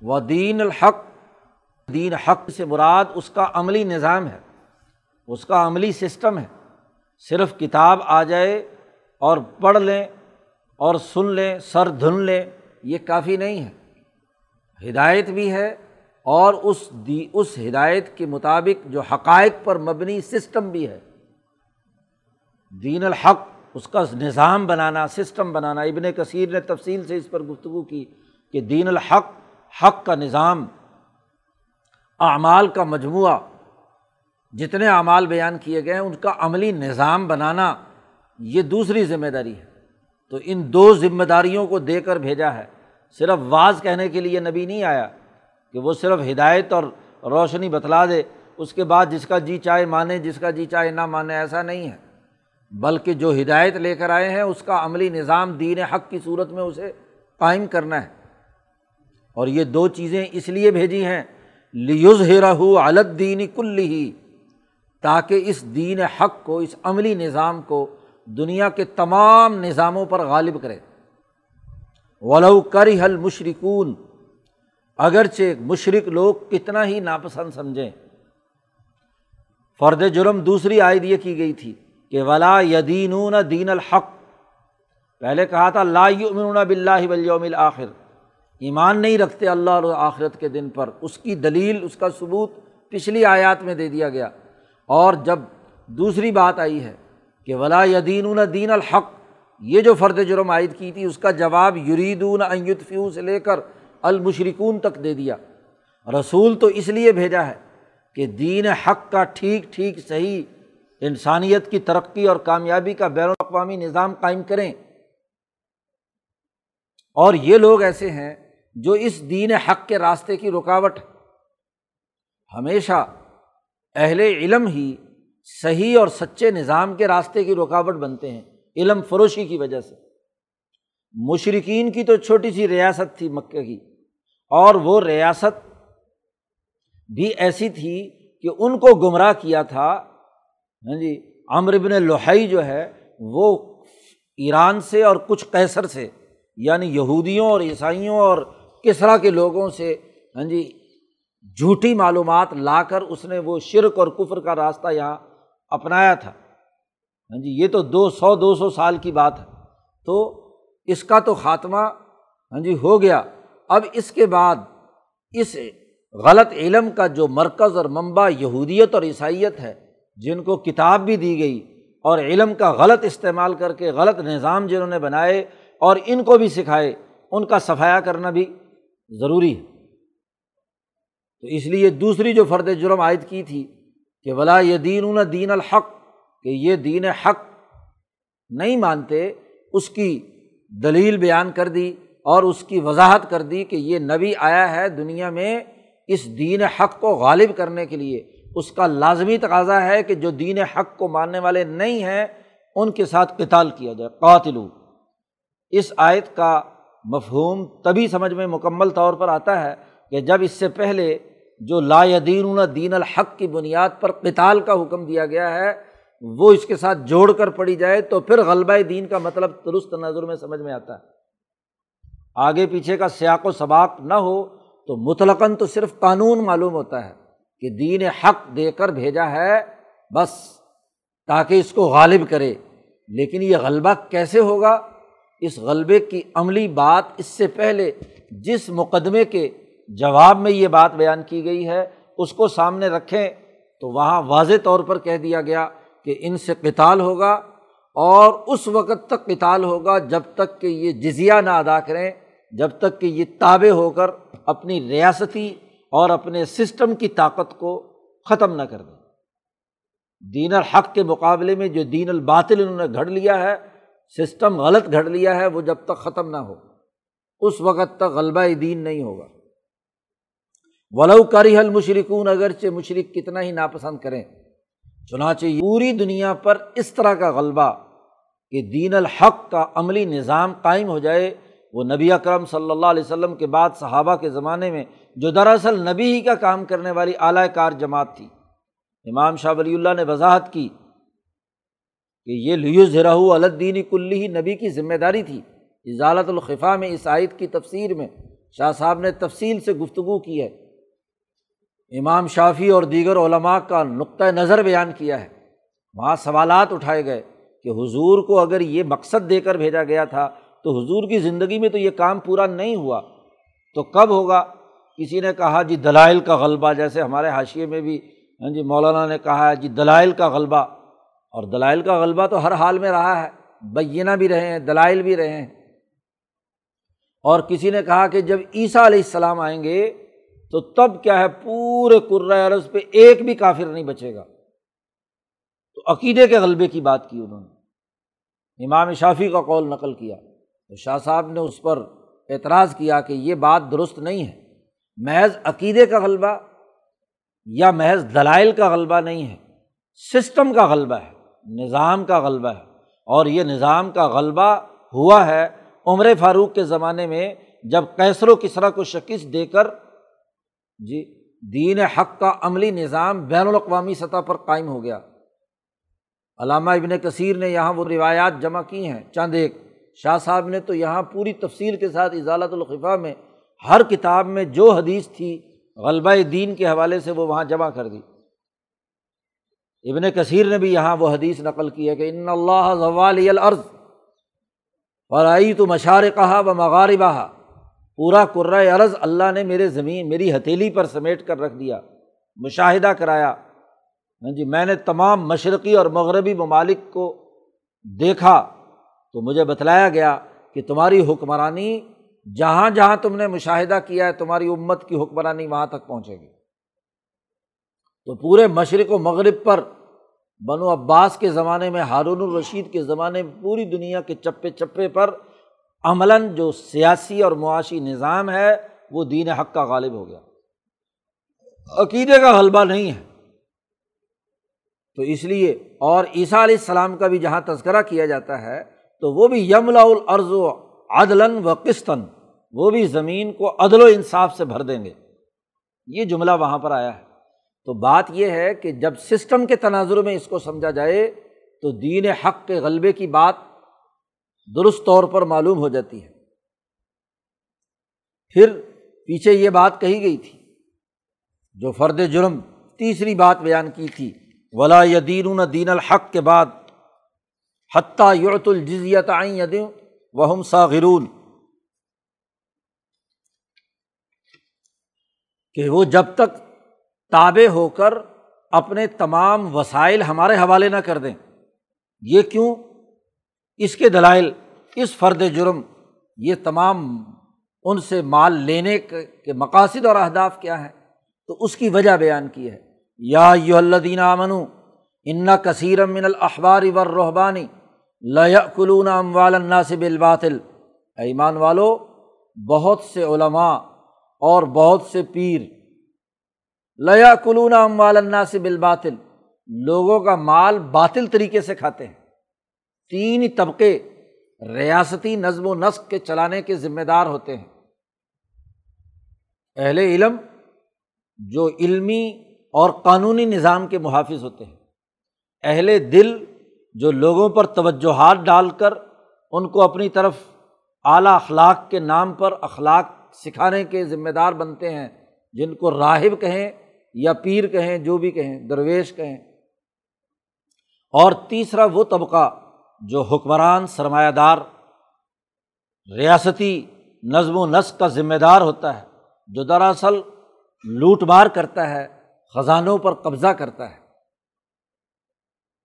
و دین الحق، دین حق سے مراد اس کا عملی نظام ہے، اس کا عملی سسٹم ہے۔ صرف کتاب آ جائے اور پڑھ لیں اور سن لیں، سر دھن لیں، یہ کافی نہیں ہے۔ ہدایت بھی ہے اور اس دی، اس ہدایت کے مطابق جو حقائق پر مبنی سسٹم بھی ہے۔ دین الحق، اس کا نظام بنانا، سسٹم بنانا۔ ابن کثیر نے تفصیل سے اس پر گفتگو کی کہ دین الحق، حق کا نظام، اعمال کا مجموعہ، جتنے اعمال بیان کیے گئے ہیں ان کا عملی نظام بنانا یہ دوسری ذمہ داری ہے۔ تو ان دو ذمہ داریوں کو دے کر بھیجا ہے۔ صرف واز کہنے کے لیے نبی نہیں آیا کہ وہ صرف ہدایت اور روشنی بتلا دے، اس کے بعد جس کا جی چائے مانے، جس کا جی چائے نہ مانے، ایسا نہیں ہے۔ بلکہ جو ہدایت لے کر آئے ہیں، اس کا عملی نظام دین حق کی صورت میں اسے قائم کرنا ہے۔ اور یہ دو چیزیں اس لیے بھیجی ہیں لیوز رہو الد دین کل ہی تاکہ اس دین حق کو، اس عملی نظام کو دنیا کے تمام نظاموں پر غالب کرے۔ ولو کر حل مشرقون اگرچہ مشرق لوگ کتنا ہی ناپسند سمجھیں۔ فرد جرم دوسری آئے یہ کی گئی تھی کہ ولا یدین دین الحق۔ پہلے کہا تھا، لا یؤمنون بلّہ ولیوم الآخر۔ ایمان نہیں رکھتے اللہ اور آخرت کے دن پر۔ اس کی دلیل، اس کا ثبوت پچھلی آیات میں دے دیا گیا۔ اور جب دوسری بات آئی ہے کہ ولا یدین دین الحق۔ یہ جو فرد جرم عائد کی تھی، اس کا جواب یریدون ایتفیو سے لے کر المشرکون تک دے دیا۔ رسول تو اس لیے بھیجا ہے کہ دین حق کا ٹھیک ٹھیک، صحیح، انسانیت کی ترقی اور کامیابی کا بین الاقوامی نظام قائم کریں۔ اور یہ لوگ ایسے ہیں جو اس دین حق کے راستے کی رکاوٹ ہمیشہ اہل علم ہی صحیح اور سچے نظام کے راستے کی رکاوٹ بنتے ہیں، علم فروشی کی وجہ سے۔ مشرقین کی تو چھوٹی سی ریاست تھی مکے کی، اور وہ ریاست بھی ایسی تھی کہ ان کو گمراہ کیا تھا۔ ہاں جی ابن لوہائی جو ہے، وہ ایران سے اور کچھ کیسر سے یعنی یہودیوں اور عیسائیوں اور کسرا کے لوگوں سے ہاں جی جھوٹی معلومات لا کر اس نے وہ شرک اور کفر کا راستہ یہاں اپنایا تھا۔ ہاں جی یہ تو دو سو دو سو سال کی بات ہے۔ تو اس کا تو خاتمہ ہاں جی ہو گیا۔ اب اس کے بعد اس غلط علم کا جو مرکز اور منبع یہودیت اور عیسائیت ہے، جن کو کتاب بھی دی گئی اور علم کا غلط استعمال کر کے غلط نظام جنہوں نے بنائے اور ان کو بھی سکھائے، ان کا صفایا کرنا بھی ضروری ہے۔ تو اس لیے دوسری جو فرد جرم عائد کی تھی کہ بلا یہ دین دین الحق، کہ یہ دین حق نہیں مانتے، اس کی دلیل بیان کر دی اور اس کی وضاحت کر دی کہ یہ نبی آیا ہے دنیا میں اس دین حق کو غالب کرنے کے لیے۔ اس کا لازمی تقاضا ہے کہ جو دین حق کو ماننے والے نہیں ہیں، ان کے ساتھ کتال کیا جائے قاتل اس آیت کا مفہوم تبھی سمجھ میں مکمل طور پر آتا ہے کہ جب اس سے پہلے جو لا دین دین الحق کی بنیاد پر کتال کا حکم دیا گیا ہے، وہ اس کے ساتھ جوڑ کر پڑی جائے تو پھر غلبہ دین کا مطلب درست نظر میں سمجھ میں آتا ہے۔ آگے پیچھے کا سیاق و سباق نہ ہو تو مطلقاً تو صرف قانون معلوم ہوتا ہے کہ دین حق دے کر بھیجا ہے، بس، تاکہ اس کو غالب کرے۔ لیکن یہ غلبہ کیسے ہوگا؟ اس غلبے کی عملی بات اس سے پہلے، جس مقدمے کے جواب میں یہ بات بیان کی گئی ہے، اس کو سامنے رکھیں۔ تو وہاں واضح طور پر کہہ دیا گیا کہ ان سے کتال ہوگا اور اس وقت تک کتال ہوگا جب تک کہ یہ جزیہ نہ ادا کریں، جب تک کہ یہ تابع ہو کر اپنی ریاستی اور اپنے سسٹم کی طاقت کو ختم نہ کر دیں۔ دین الحق کے مقابلے میں جو دین الباطل انہوں نے گھڑ لیا ہے، سسٹم غلط گھڑ لیا ہے، وہ جب تک ختم نہ ہو، اس وقت تک غلبہ دین نہیں ہوگا۔ ولو کری حل مشرقون اگرچہ مشرق کتنا ہی ناپسند کریں۔ چنانچہ پوری دنیا پر اس طرح کا غلبہ کہ دین الحق کا عملی نظام قائم ہو جائے، وہ نبی اکرم صلی اللہ علیہ وسلم کے بعد صحابہ کے زمانے میں، جو دراصل نبی ہی کا کام کرنے والی اعلی کار جماعت تھی۔ امام شاہ ولی اللہ نے وضاحت کی کہ یہ لیوز ذراح الدینی کلی ہی نبی کی ذمہ داری تھی۔ اضالت الخفا میں اس آیت کی تفسیر میں شاہ صاحب نے تفصیل سے گفتگو کی ہے۔ امام شافی اور دیگر علماء کا نقطۂ نظر بیان کیا ہے۔ وہاں سوالات اٹھائے گئے کہ حضور کو اگر یہ مقصد دے کر بھیجا گیا تھا تو حضور کی زندگی میں تو یہ کام پورا نہیں ہوا۔ تو کب ہوگا؟ کسی نے کہا جی دلائل کا غلبہ، جیسے ہمارے حاشیے میں بھی ہاں جی مولانا نے کہا ہے جی دلائل کا غلبہ۔ اور دلائل کا غلبہ تو ہر حال میں رہا ہے۔ بینہ بھی رہے ہیں، دلائل بھی رہے ہیں۔ اور کسی نے کہا کہ جب عیسیٰ علیہ السلام آئیں گے تو تب کیا ہے؟ پورے عرض پہ ایک بھی کافر نہیں بچے گا۔ تو عقیدے کے غلبے کی بات کی انہوں نے۔ امام شافی کا قول نقل کیا۔ تو شاہ صاحب نے اس پر اعتراض کیا کہ یہ بات درست نہیں ہے۔ محض عقیدے کا غلبہ یا محض دلائل کا غلبہ نہیں ہے۔ سسٹم کا غلبہ ہے، نظام کا غلبہ ہے۔ اور یہ نظام کا غلبہ ہوا ہے عمر فاروق کے زمانے میں، جب کیسر و کسرا کو شکست دے کر جی دین حق کا عملی نظام بین الاقوامی سطح پر قائم ہو گیا۔ علامہ ابن کثیر نے یہاں وہ روایات جمع کی ہیں۔ چند ایک، شاہ صاحب نے تو یہاں پوری تفصیل کے ساتھ اضالت الخفا میں ہر کتاب میں جو حدیث تھی غلبہ دین کے حوالے سے وہ وہاں جمع کر دی۔ ابن کثیر نے بھی یہاں وہ حدیث نقل کی ہے کہ ان اللہ ضوال العرض فرائی تو مشار کہا و مغاربہ پورا قرۂۂ عرض اللہ نے میرے زمین، میری ہتھیلی پر سمیٹ کر رکھ دیا، مشاہدہ کرایا۔ ہاں جی میں نے تمام مشرقی اور مغربی ممالک کو دیکھا، تو مجھے بتلایا گیا کہ تمہاری حکمرانی جہاں جہاں تم نے مشاہدہ کیا ہے، تمہاری امت کی حکمرانی وہاں تک پہنچے گی۔ تو پورے مشرق و مغرب پر، بنو عباس کے زمانے میں، ہارون الرشید کے زمانے میں، پوری دنیا کے چپے چپے پر عملاً جو سیاسی اور معاشی نظام ہے، وہ دین حق کا غالب ہو گیا۔ عقیدے کا غلبہ نہیں ہے۔ تو اس لیے اور عیسیٰ علیہ السلام کا بھی جہاں تذکرہ کیا جاتا ہے، تو وہ بھی یملا العرض و عدلاً و قسطن وہ بھی زمین کو عدل و انصاف سے بھر دیں گے۔ یہ جملہ وہاں پر آیا ہے۔ تو بات یہ ہے کہ جب سسٹم کے تناظر میں اس کو سمجھا جائے، تو دین حق کے غلبے کی بات درست طور پر معلوم ہو جاتی ہے۔ پھر پیچھے یہ بات کہی گئی تھی، جو فرد جرم تیسری بات بیان کی تھی، ولا دین دین الحق کے بعد حتیٰ یورت الجزیت آئیں یدیں وہ ساغرون کہ وہ جب تک تابع ہو کر اپنے تمام وسائل ہمارے حوالے نہ کر دیں، یہ کیوں؟ اس کے دلائل، اس فرد جرم، یہ تمام ان سے مال لینے کے مقاصد اور اہداف کیا ہیں؟ تو اس کی وجہ بیان کی ہے۔ یا یو اللہ امن ان کثیر من الحبار ور رحبانی لقلون تین طبقے ریاستی نظم و نسق کے چلانے کے ذمہ دار ہوتے ہیں۔ اہل علم جو علمی اور قانونی نظام کے محافظ ہوتے ہیں۔ اہل دل جو لوگوں پر توجہات ڈال کر ان کو اپنی طرف اعلیٰ اخلاق کے نام پر اخلاق سکھانے کے ذمہ دار بنتے ہیں، جن کو راہب کہیں یا پیر کہیں، جو بھی کہیں، درویش کہیں۔ اور تیسرا وہ طبقہ جو حکمران سرمایہ دار ریاستی نظم و نسق کا ذمہ دار ہوتا ہے، جو دراصل لوٹ مار کرتا ہے، خزانوں پر قبضہ کرتا ہے۔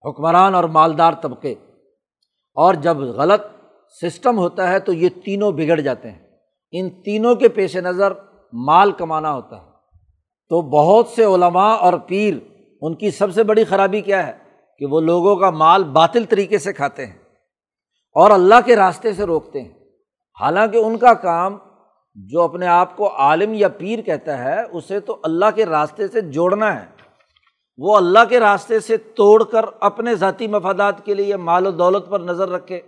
حکمران اور مالدار طبقے، اور جب غلط سسٹم ہوتا ہے تو یہ تینوں بگڑ جاتے ہیں۔ ان تینوں کے پیش نظر مال کمانا ہوتا ہے۔ تو بہت سے علماء اور پیر، ان کی سب سے بڑی خرابی کیا ہے؟ کہ وہ لوگوں کا مال باطل طریقے سے کھاتے ہیں اور اللہ کے راستے سے روکتے ہیں۔ حالانکہ ان کا کام جو اپنے آپ کو عالم یا پیر کہتا ہے، اسے تو اللہ کے راستے سے جوڑنا ہے۔ وہ اللہ کے راستے سے توڑ کر اپنے ذاتی مفادات کے لیے مال و دولت پر نظر رکھے۔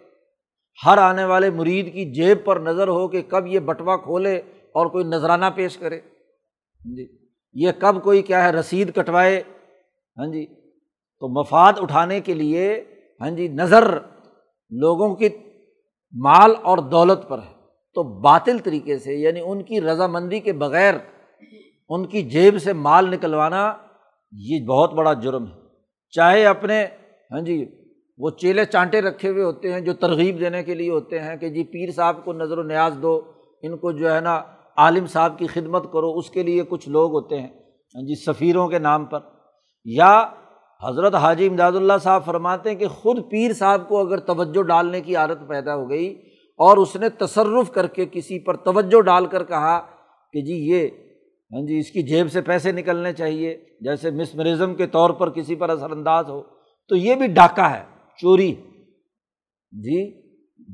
ہر آنے والے مرید کی جیب پر نظر ہو کہ کب یہ بٹوا کھولے اور کوئی نذرانہ پیش کرے۔ ہاں جی یہ کب کوئی کیا ہے، رسید کٹوائے۔ ہاں جی تو مفاد اٹھانے کے لیے ہاں جی نظر لوگوں کی مال اور دولت پر ہے۔ تو باطل طریقے سے یعنی ان کی رضامندی کے بغیر ان کی جیب سے مال نکلوانا، یہ بہت بڑا جرم ہے۔ چاہے اپنے ہاں جی وہ چیلے چانٹے رکھے ہوئے ہوتے ہیں جو ترغیب دینے کے لیے ہوتے ہیں کہ جی پیر صاحب کو نظر و نیاز دو، ان کو جو ہے نا عالم صاحب کی خدمت کرو، اس کے لیے کچھ لوگ ہوتے ہیں ہاں جی سفیروں کے نام پر۔ یا حضرت حاجی امداد اللہ صاحب فرماتے ہیں کہ خود پیر صاحب کو اگر توجہ ڈالنے کی عادت پیدا ہو گئی اور اس نے تصرف کر کے کسی پر توجہ ڈال کر کہا کہ جی یہ ہاں جی اس کی جیب سے پیسے نکلنے چاہیے، جیسے مسمرزم کے طور پر کسی پر اثر انداز ہو، تو یہ بھی ڈاکہ ہے، چوری۔ جی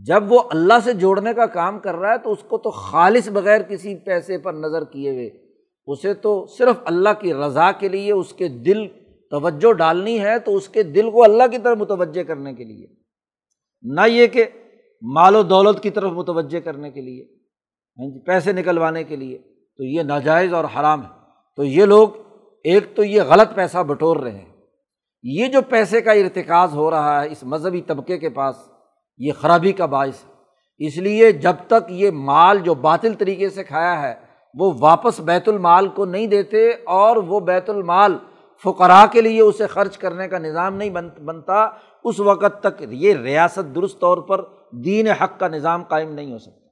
جب وہ اللہ سے جوڑنے کا کام کر رہا ہے تو اس کو تو خالص بغیر کسی پیسے پر نظر کیے ہوئے، اسے تو صرف اللہ کی رضا کے لیے، اس کے دل توجہ ڈالنی ہے تو اس کے دل کو اللہ کی طرف متوجہ کرنے کے لیے۔ نہ یہ کہ مال و دولت کی طرف متوجہ کرنے کے لیے ہاں جی، پیسے نکلوانے کے لیے۔ تو یہ ناجائز اور حرام ہے۔ تو یہ لوگ، ایک تو یہ غلط پیسہ بٹور رہے ہیں۔ یہ جو پیسے کا ارتکاز ہو رہا ہے اس مذہبی طبقے کے پاس، یہ خرابی کا باعث ہے۔ اس لیے جب تک یہ مال جو باطل طریقے سے کھایا ہے، وہ واپس بیت المال کو نہیں دیتے اور وہ بیت المال فقراء کے لیے اسے خرچ کرنے کا نظام نہیں بن بنتا، اس وقت تک یہ ریاست درست طور پر دین حق کا نظام قائم نہیں ہو سکتا۔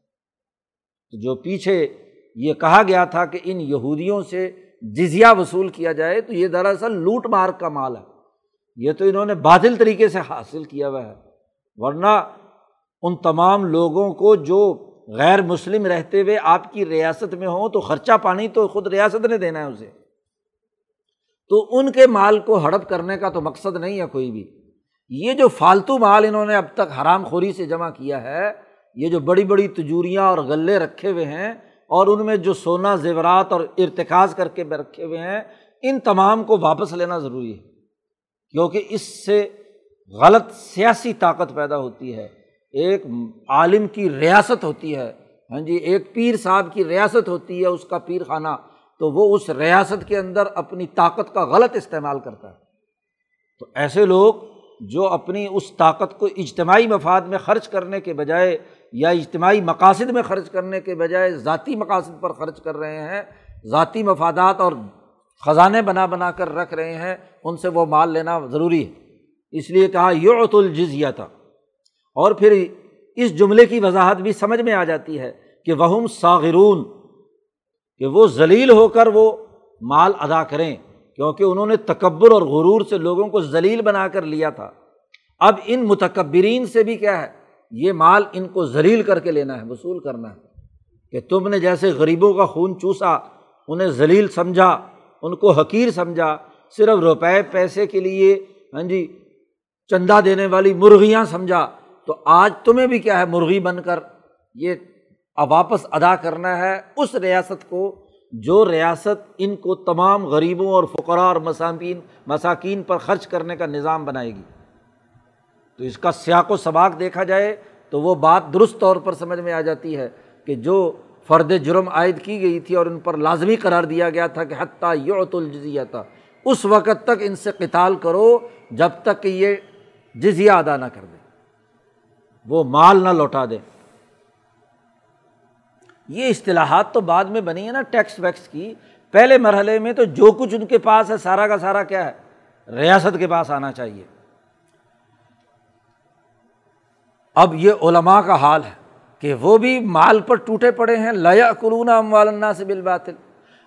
تو جو پیچھے یہ کہا گیا تھا کہ ان یہودیوں سے جزیہ وصول کیا جائے، تو یہ دراصل لوٹ مار کا مال ہے۔ یہ تو انہوں نے بادل طریقے سے حاصل کیا ہوا ہے۔ ورنہ ان تمام لوگوں کو جو غیر مسلم رہتے ہوئے آپ کی ریاست میں ہوں تو خرچہ پانی تو خود ریاست نے دینا ہے اسے۔ تو ان کے مال کو ہڑپ کرنے کا تو مقصد نہیں ہے کوئی بھی۔ یہ جو فالتو مال انہوں نے اب تک حرام خوری سے جمع کیا ہے، یہ جو بڑی بڑی تجوریاں اور غلے رکھے ہوئے ہیں اور ان میں جو سونا، زیورات اور ارتکاز کر کے رکھے ہوئے ہیں، ان تمام کو واپس لینا ضروری ہے۔ کیونکہ اس سے غلط سیاسی طاقت پیدا ہوتی ہے۔ ایک عالم کی ریاست ہوتی ہے۔ ہاں جی ایک پیر صاحب کی ریاست ہوتی ہے، اس کا پیر خانہ۔ تو وہ اس ریاست کے اندر اپنی طاقت کا غلط استعمال کرتا ہے۔ تو ایسے لوگ جو اپنی اس طاقت کو اجتماعی مفاد میں خرچ کرنے کے بجائے یا اجتماعی مقاصد میں خرچ کرنے کے بجائے ذاتی مقاصد پر خرچ کر رہے ہیں، ذاتی مفادات اور خزانے بنا بنا کر رکھ رہے ہیں، ان سے وہ مال لینا ضروری ہے۔ اس لیے کہا یوت الجزیہ تھا اور پھر اس جملے کی وضاحت بھی سمجھ میں آ جاتی ہے کہ وہ ساغرون کہ وہ ذلیل ہو کر وہ مال ادا کریں، کیونکہ انہوں نے تکبر اور غرور سے لوگوں کو ذلیل بنا کر لیا تھا۔ اب ان متکبرین سے بھی کیا ہے؟ یہ مال ان کو ذلیل کر کے لینا ہے، وصول کرنا ہے۔ کہ تم نے جیسے غریبوں کا خون چوسا، انہیں ذلیل سمجھا، ان کو حقیر سمجھا، صرف روپے پیسے کے لیے ہاں جی چندہ دینے والی مرغیاں سمجھا، تو آج تمہیں بھی کیا ہے؟ مرغی بن کر یہ واپس ادا کرنا ہے اس ریاست کو جو ریاست ان کو تمام غریبوں اور فقراء اور مساکین مساکین پر خرچ کرنے کا نظام بنائے گی۔ تو اس کا سیاق و سباق دیکھا جائے تو وہ بات درست طور پر سمجھ میں آ جاتی ہے کہ جو فرد جرم عائد کی گئی تھی اور ان پر لازمی قرار دیا گیا تھا کہ حتیٰ یوت الجزیہ تھا اس وقت تک ان سے قتال کرو جب تک کہ یہ جزیہ ادا نہ کر دیں وہ مال نہ لوٹا دیں یہ اصطلاحات تو بعد میں بنی ہے نا ٹیکس ویکس کی۔ پہلے مرحلے میں تو جو کچھ ان کے پاس ہے، سارا کا سارا کیا ہے؟ ریاست کے پاس آنا چاہیے۔ اب یہ علماء کا حال ہے کہ وہ بھی مال پر ٹوٹے پڑے ہیں۔ لیا قرون اموالنا سے بالباطل۔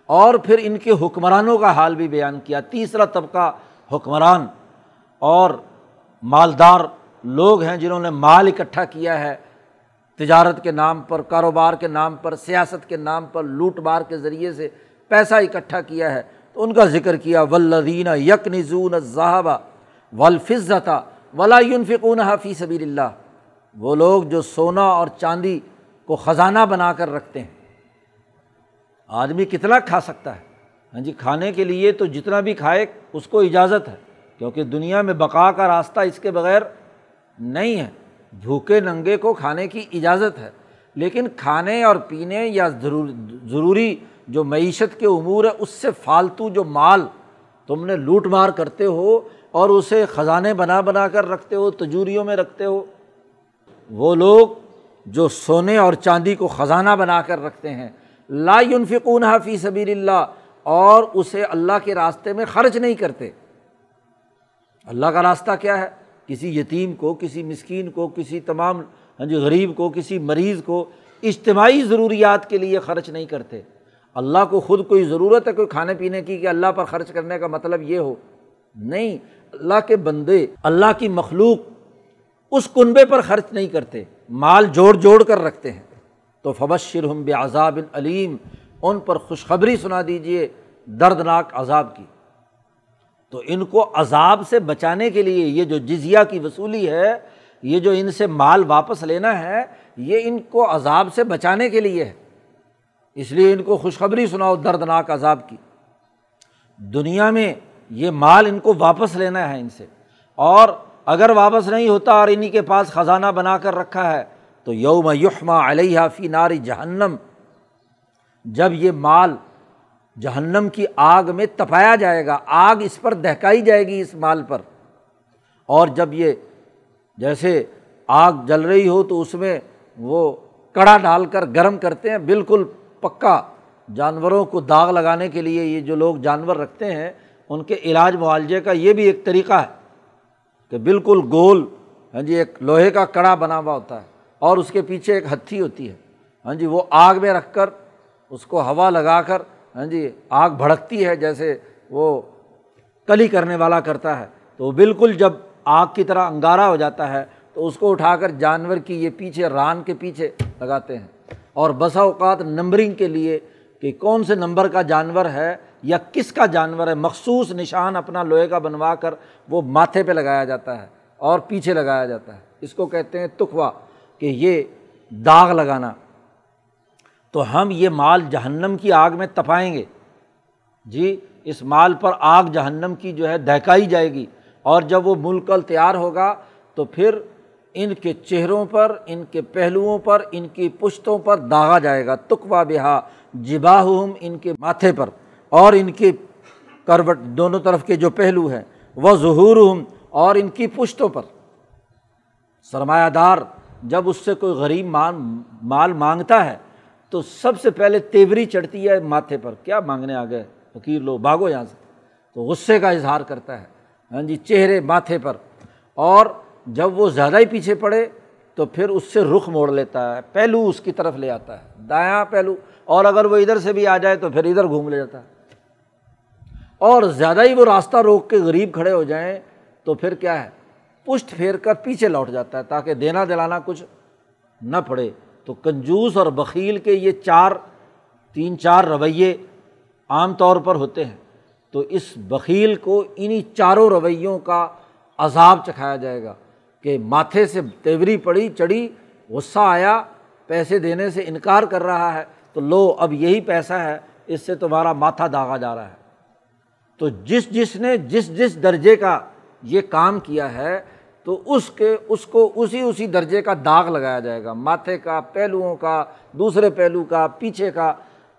اور پھر ان کے حکمرانوں کا حال بھی بیان کیا۔ تیسرا طبقہ حکمران اور مالدار لوگ ہیں جنہوں نے مال اکٹھا کیا ہے۔ تجارت کے نام پر، کاروبار کے نام پر، سیاست کے نام پر، لوٹ مار کے ذریعے سے پیسہ اکٹھا کیا ہے۔ تو ان کا ذکر کیا ولدین یک نزون ذہبہ ولفظتا ولا فکون فی سبیل اللہ وہ لوگ جو سونا اور چاندی کو خزانہ بنا کر رکھتے ہیں۔ آدمی کتنا کھا سکتا ہے؟ ہاں جی کھانے کے لیے تو جتنا بھی کھائے، اس کو اجازت ہے۔ کیونکہ دنیا میں بقا کا راستہ اس کے بغیر نہیں ہے۔ بھوکے ننگے کو کھانے کی اجازت ہے، لیکن کھانے اور پینے یا ضروری جو معیشت کے امور ہے اس سے فالتو جو مال تم نے لوٹ مار کرتے ہو اور اسے خزانے بنا بنا کر رکھتے ہو، تجوریوں میں رکھتے ہو، وہ لوگ جو سونے اور چاندی کو خزانہ بنا کر رکھتے ہیں، لا ينفقون فی سبیل اللہ اور اسے اللہ کے راستے میں خرچ نہیں کرتے۔ اللہ کا راستہ کیا ہے؟ کسی یتیم کو، کسی مسکین کو، کسی تمام ہاں جی غریب کو، کسی مریض کو اجتماعی ضروریات کے لیے خرچ نہیں کرتے۔ اللہ کو خود کوئی ضرورت ہے کوئی کھانے پینے کی کہ اللہ پر خرچ کرنے کا مطلب یہ ہو؟ نہیں، اللہ کے بندے، اللہ کی مخلوق اس کنبے پر خرچ نہیں کرتے، مال جوڑ جوڑ کر رکھتے ہیں۔ تو فبشر ہم بے عذاب علیم ان پر خوشخبری سنا دیجیے دردناک عذاب کی۔ تو ان کو عذاب سے بچانے کے لیے یہ جو جزیہ کی وصولی ہے، یہ جو ان سے مال واپس لینا ہے، یہ ان کو عذاب سے بچانے کے لیے ہے۔ اس لیے ان کو خوشخبری سناؤ دردناک عذاب کی۔ دنیا میں یہ مال ان کو واپس لینا ہے ان سے۔ اور اگر واپس نہیں ہوتا اور انہیں کے پاس خزانہ بنا کر رکھا ہے، تو یوم یحما علیہ فی ناری جہنم۔ جب یہ مال جہنم کی آگ میں تپایا جائے گا۔ آگ اس پر دہکائی جائے گی اس مال پر۔ اور جب یہ جیسے آگ جل رہی ہو تو اس میں وہ کڑا ڈال کر گرم کرتے ہیں۔ بالکل پکا۔ جانوروں کو داغ لگانے کے لیے یہ جو لوگ جانور رکھتے ہیں، ان کے علاج معالجے کا یہ بھی ایک طریقہ ہے کہ بالکل گول ہاں جی ایک لوہے کا کڑا بنا ہوا ہوتا ہے اور اس کے پیچھے ایک ہتھی ہوتی ہے۔ ہاں جی وہ آگ میں رکھ کر اس کو ہوا لگا کر ہاں جی آگ بھڑکتی ہے جیسے وہ کلی کرنے والا کرتا ہے۔ تو بالکل جب آگ کی طرح انگارا ہو جاتا ہے، تو اس کو اٹھا کر جانور کی یہ پیچھے، ران کے پیچھے لگاتے ہیں۔ اور بسا اوقات نمبرنگ کے لیے کہ کون سے نمبر کا جانور ہے یا کس کا جانور ہے، مخصوص نشان اپنا لوہے کا بنوا کر وہ ماتھے پہ لگایا جاتا ہے اور پیچھے لگایا جاتا ہے۔ اس کو کہتے ہیں تخوا، کہ یہ داغ لگانا۔ تو ہم یہ مال جہنم کی آگ میں تپائیں گے۔ جی اس مال پر آگ جہنم کی جو ہے دہکائی جائے گی۔ اور جب وہ ملکل تیار ہوگا تو پھر ان کے چہروں پر، ان کے پہلوؤں پر، ان کی پشتوں پر داغا جائے گا۔ تکوا بہا جباہم ان کے ماتھے پر۔ اور ان کی کروٹ دونوں طرف کے جو پہلو ہیں، وہ ظہور اور ان کی پشتوں پر۔ سرمایہ دار، جب اس سے کوئی غریب مال مانگتا ہے تو سب سے پہلے تیوری چڑھتی ہے ماتھے پر۔ کیا مانگنے آ گئے؟ فقیر لو بھاگو یہاں سے۔ تو غصے کا اظہار کرتا ہے۔ ہاں جی چہرے ماتھے پر۔ اور جب وہ زیادہ ہی پیچھے پڑے تو پھر اس سے رخ موڑ لیتا ہے۔ پہلو اس کی طرف لے آتا ہے۔ دایاں پہلو۔ اور اگر وہ ادھر سے بھی آ جائے تو پھر ادھر گھوم لے جاتا ہے۔ اور زیادہ ہی وہ راستہ روک کے غریب کھڑے ہو جائیں تو پھر کیا ہے؟ پشت پھیر کر پیچھے لوٹ جاتا ہے تاکہ دینا دلانا کچھ نہ پڑے۔ تو کنجوس اور بکیل کے یہ چار، تین چار رویے عام طور پر ہوتے ہیں۔ تو اس بکیل کو انہیں چاروں رویوں کا عذاب چکھایا جائے گا کہ ماتھے سے تیوری پڑی، چڑھی، غصہ آیا، پیسے دینے سے انکار کر رہا ہے۔ تو لو، اب یہی پیسہ ہے، اس سے تمہارا ماتھا داغا جا رہا ہے۔ تو جس جس نے جس جس درجے کا یہ کام کیا ہے تو اس کے، اس کو اسی اسی درجے کا داغ لگایا جائے گا، ماتھے کا، پہلوؤں کا، دوسرے پہلو کا، پیچھے کا۔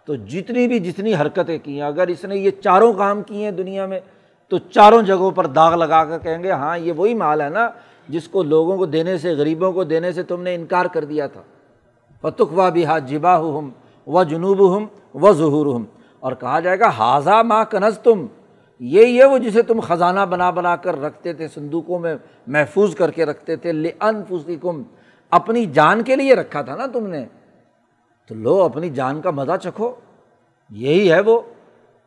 تو جتنی بھی جتنی حرکتیں کی ہیں، اگر اس نے یہ چاروں کام کیے ہیں دنیا میں، تو چاروں جگہوں پر داغ لگا کر کہیں گے ہاں یہ وہی مال ہے نا جس کو لوگوں کو دینے سے، غریبوں کو دینے سے تم نے انکار کر دیا تھا۔ فتخ و بھی جبا ہم و جنوب ہم و ظہور ہم اور کہا جائے گا حاضہ ماں کنز تم یہ ہے وہ جسے تم خزانہ بنا بنا کر رکھتے تھے، صندوقوں میں محفوظ کر کے رکھتے تھے لن کم اپنی جان کے لیے رکھا تھا نا تم نے۔ تو لو، اپنی جان کا مزہ چکھو۔ یہی ہے وہ،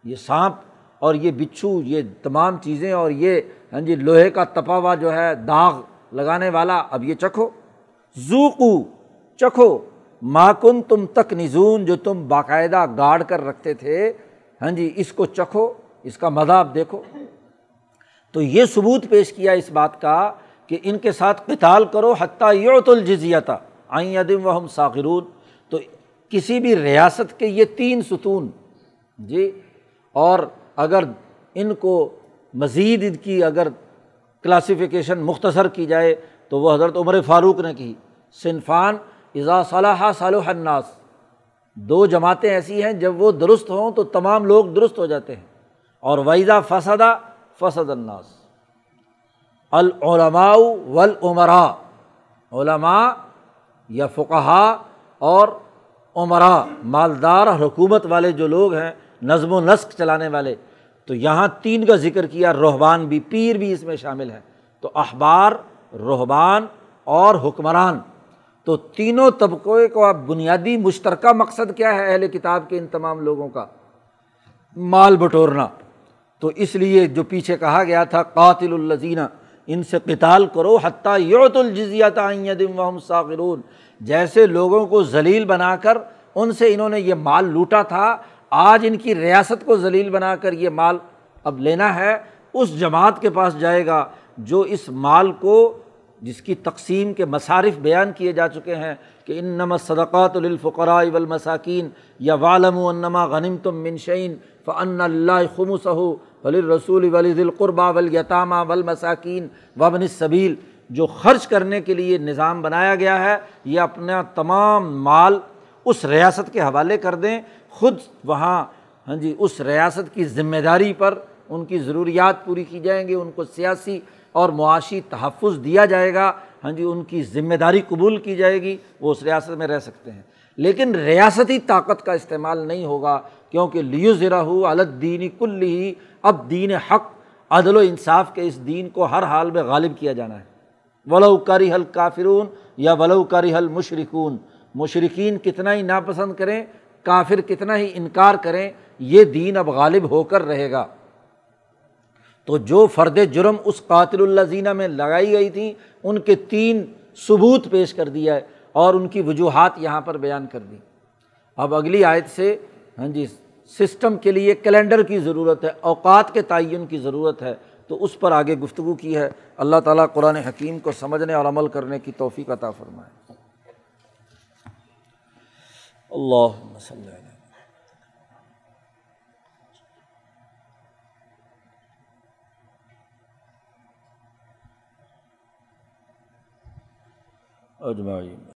یہ سانپ اور یہ بچھو، یہ تمام چیزیں اور یہ ہاں جی لوہے کا تپا ہوا جو ہے، داغ لگانے والا، اب یہ چکھو۔ زوکو چکھو۔ ماکن تم تک نزون جو تم باقاعدہ گاڑ کر رکھتے تھے ہاں جی اس کو چکھو۔ اس کا مزہ آپ دیکھو۔ تو یہ ثبوت پیش کیا اس بات کا کہ ان کے ساتھ قتال کرو، حتیٰ یوت الجزیتا آئیں ادم و ہم ساخرون۔ تو کسی بھی ریاست کے یہ تین ستون جی اور اگر ان کو مزید ان کی اگر کلاسیفیکیشن مختصر کی جائے، تو وہ حضرت عمر فاروق نے کی۔ صنفان اضا صلاح صالح الناس۔ دو جماعتیں ایسی ہیں، جب وہ درست ہوں تو تمام لوگ درست ہو جاتے ہیں۔ اور ویزا فسدہ فسد الناس۔ العلماء ولعمرا علماء یا فقہا اور عمرا مالدار، حکومت والے جو لوگ ہیں، نظم و نسق چلانے والے۔ تو یہاں تین کا ذکر کیا رحبان بھی، پیر بھی اس میں شامل ہے تو اخبار رحبان اور حکمران۔ تو تینوں طبقے کو اب بنیادی مشترکہ مقصد کیا ہے اہل کتاب کے ان تمام لوگوں کا؟ مال بٹورنا۔ تو اس لیے جو پیچھے کہا گیا تھا، قاتل الزینہ ان سے قتال کرو، حتیٰ یوت الجزیات وم ساغرون۔ جیسے لوگوں کو ذلیل بنا کر ان سے انہوں نے یہ مال لوٹا تھا، آج ان کی ریاست کو ذلیل بنا کر یہ مال اب لینا ہے، اس جماعت کے پاس جائے گا جو اس مال کو، جس کی تقسیم کے مصارف بیان کیے جا چکے ہیں کہ ان نم صدقات الفقراء والمساکین یا والم و انما غنم تم منشین فن اللہ خمس ولی رسول ولی القربہ ولیطامہ ولمساکین وبن صبیل جو خرچ کرنے کے لیے نظام بنایا گیا ہے، یہ اپنا تمام مال اس ریاست کے حوالے کر دیں۔ خود وہاں ہاں جی اس ریاست کی ذمہ داری پر ان کی ضروریات پوری کی جائیں گی، ان کو سیاسی اور معاشی تحفظ دیا جائے گا۔ ہاں جی ان کی ذمہ داری قبول کی جائے گی، وہ اس ریاست میں رہ سکتے ہیں۔ لیکن ریاستی طاقت کا استعمال نہیں ہوگا۔ کیونکہ لیو ذرا ہو الدینی کل ہی اب دین حق، عدل و انصاف کے اس دین کو ہر حال میں غالب کیا جانا ہے۔ ولو کاری حل کافرون یا ولو کاری حل مشرقون مشرقین کتنا ہی ناپسند کریں، کافر کتنا ہی انکار کریں، یہ دین اب غالب ہو کر رہے گا۔ تو جو فرد جرم اس قاتل اللہ زینہ میں لگائی گئی تھیں ان کے تین ثبوت پیش کر دیا ہے اور ان کی وجوہات یہاں پر بیان کر دی۔ اب اگلی آیت سے ہاں جی سسٹم کے لیے کیلنڈر کی ضرورت ہے، اوقات کے تعین کی ضرورت ہے، تو اس پر آگے گفتگو کی ہے۔ اللہ تعالیٰ قرآن حکیم کو سمجھنے اور عمل کرنے کی توفیق عطا فرمائے۔ اللہ اجمعین۔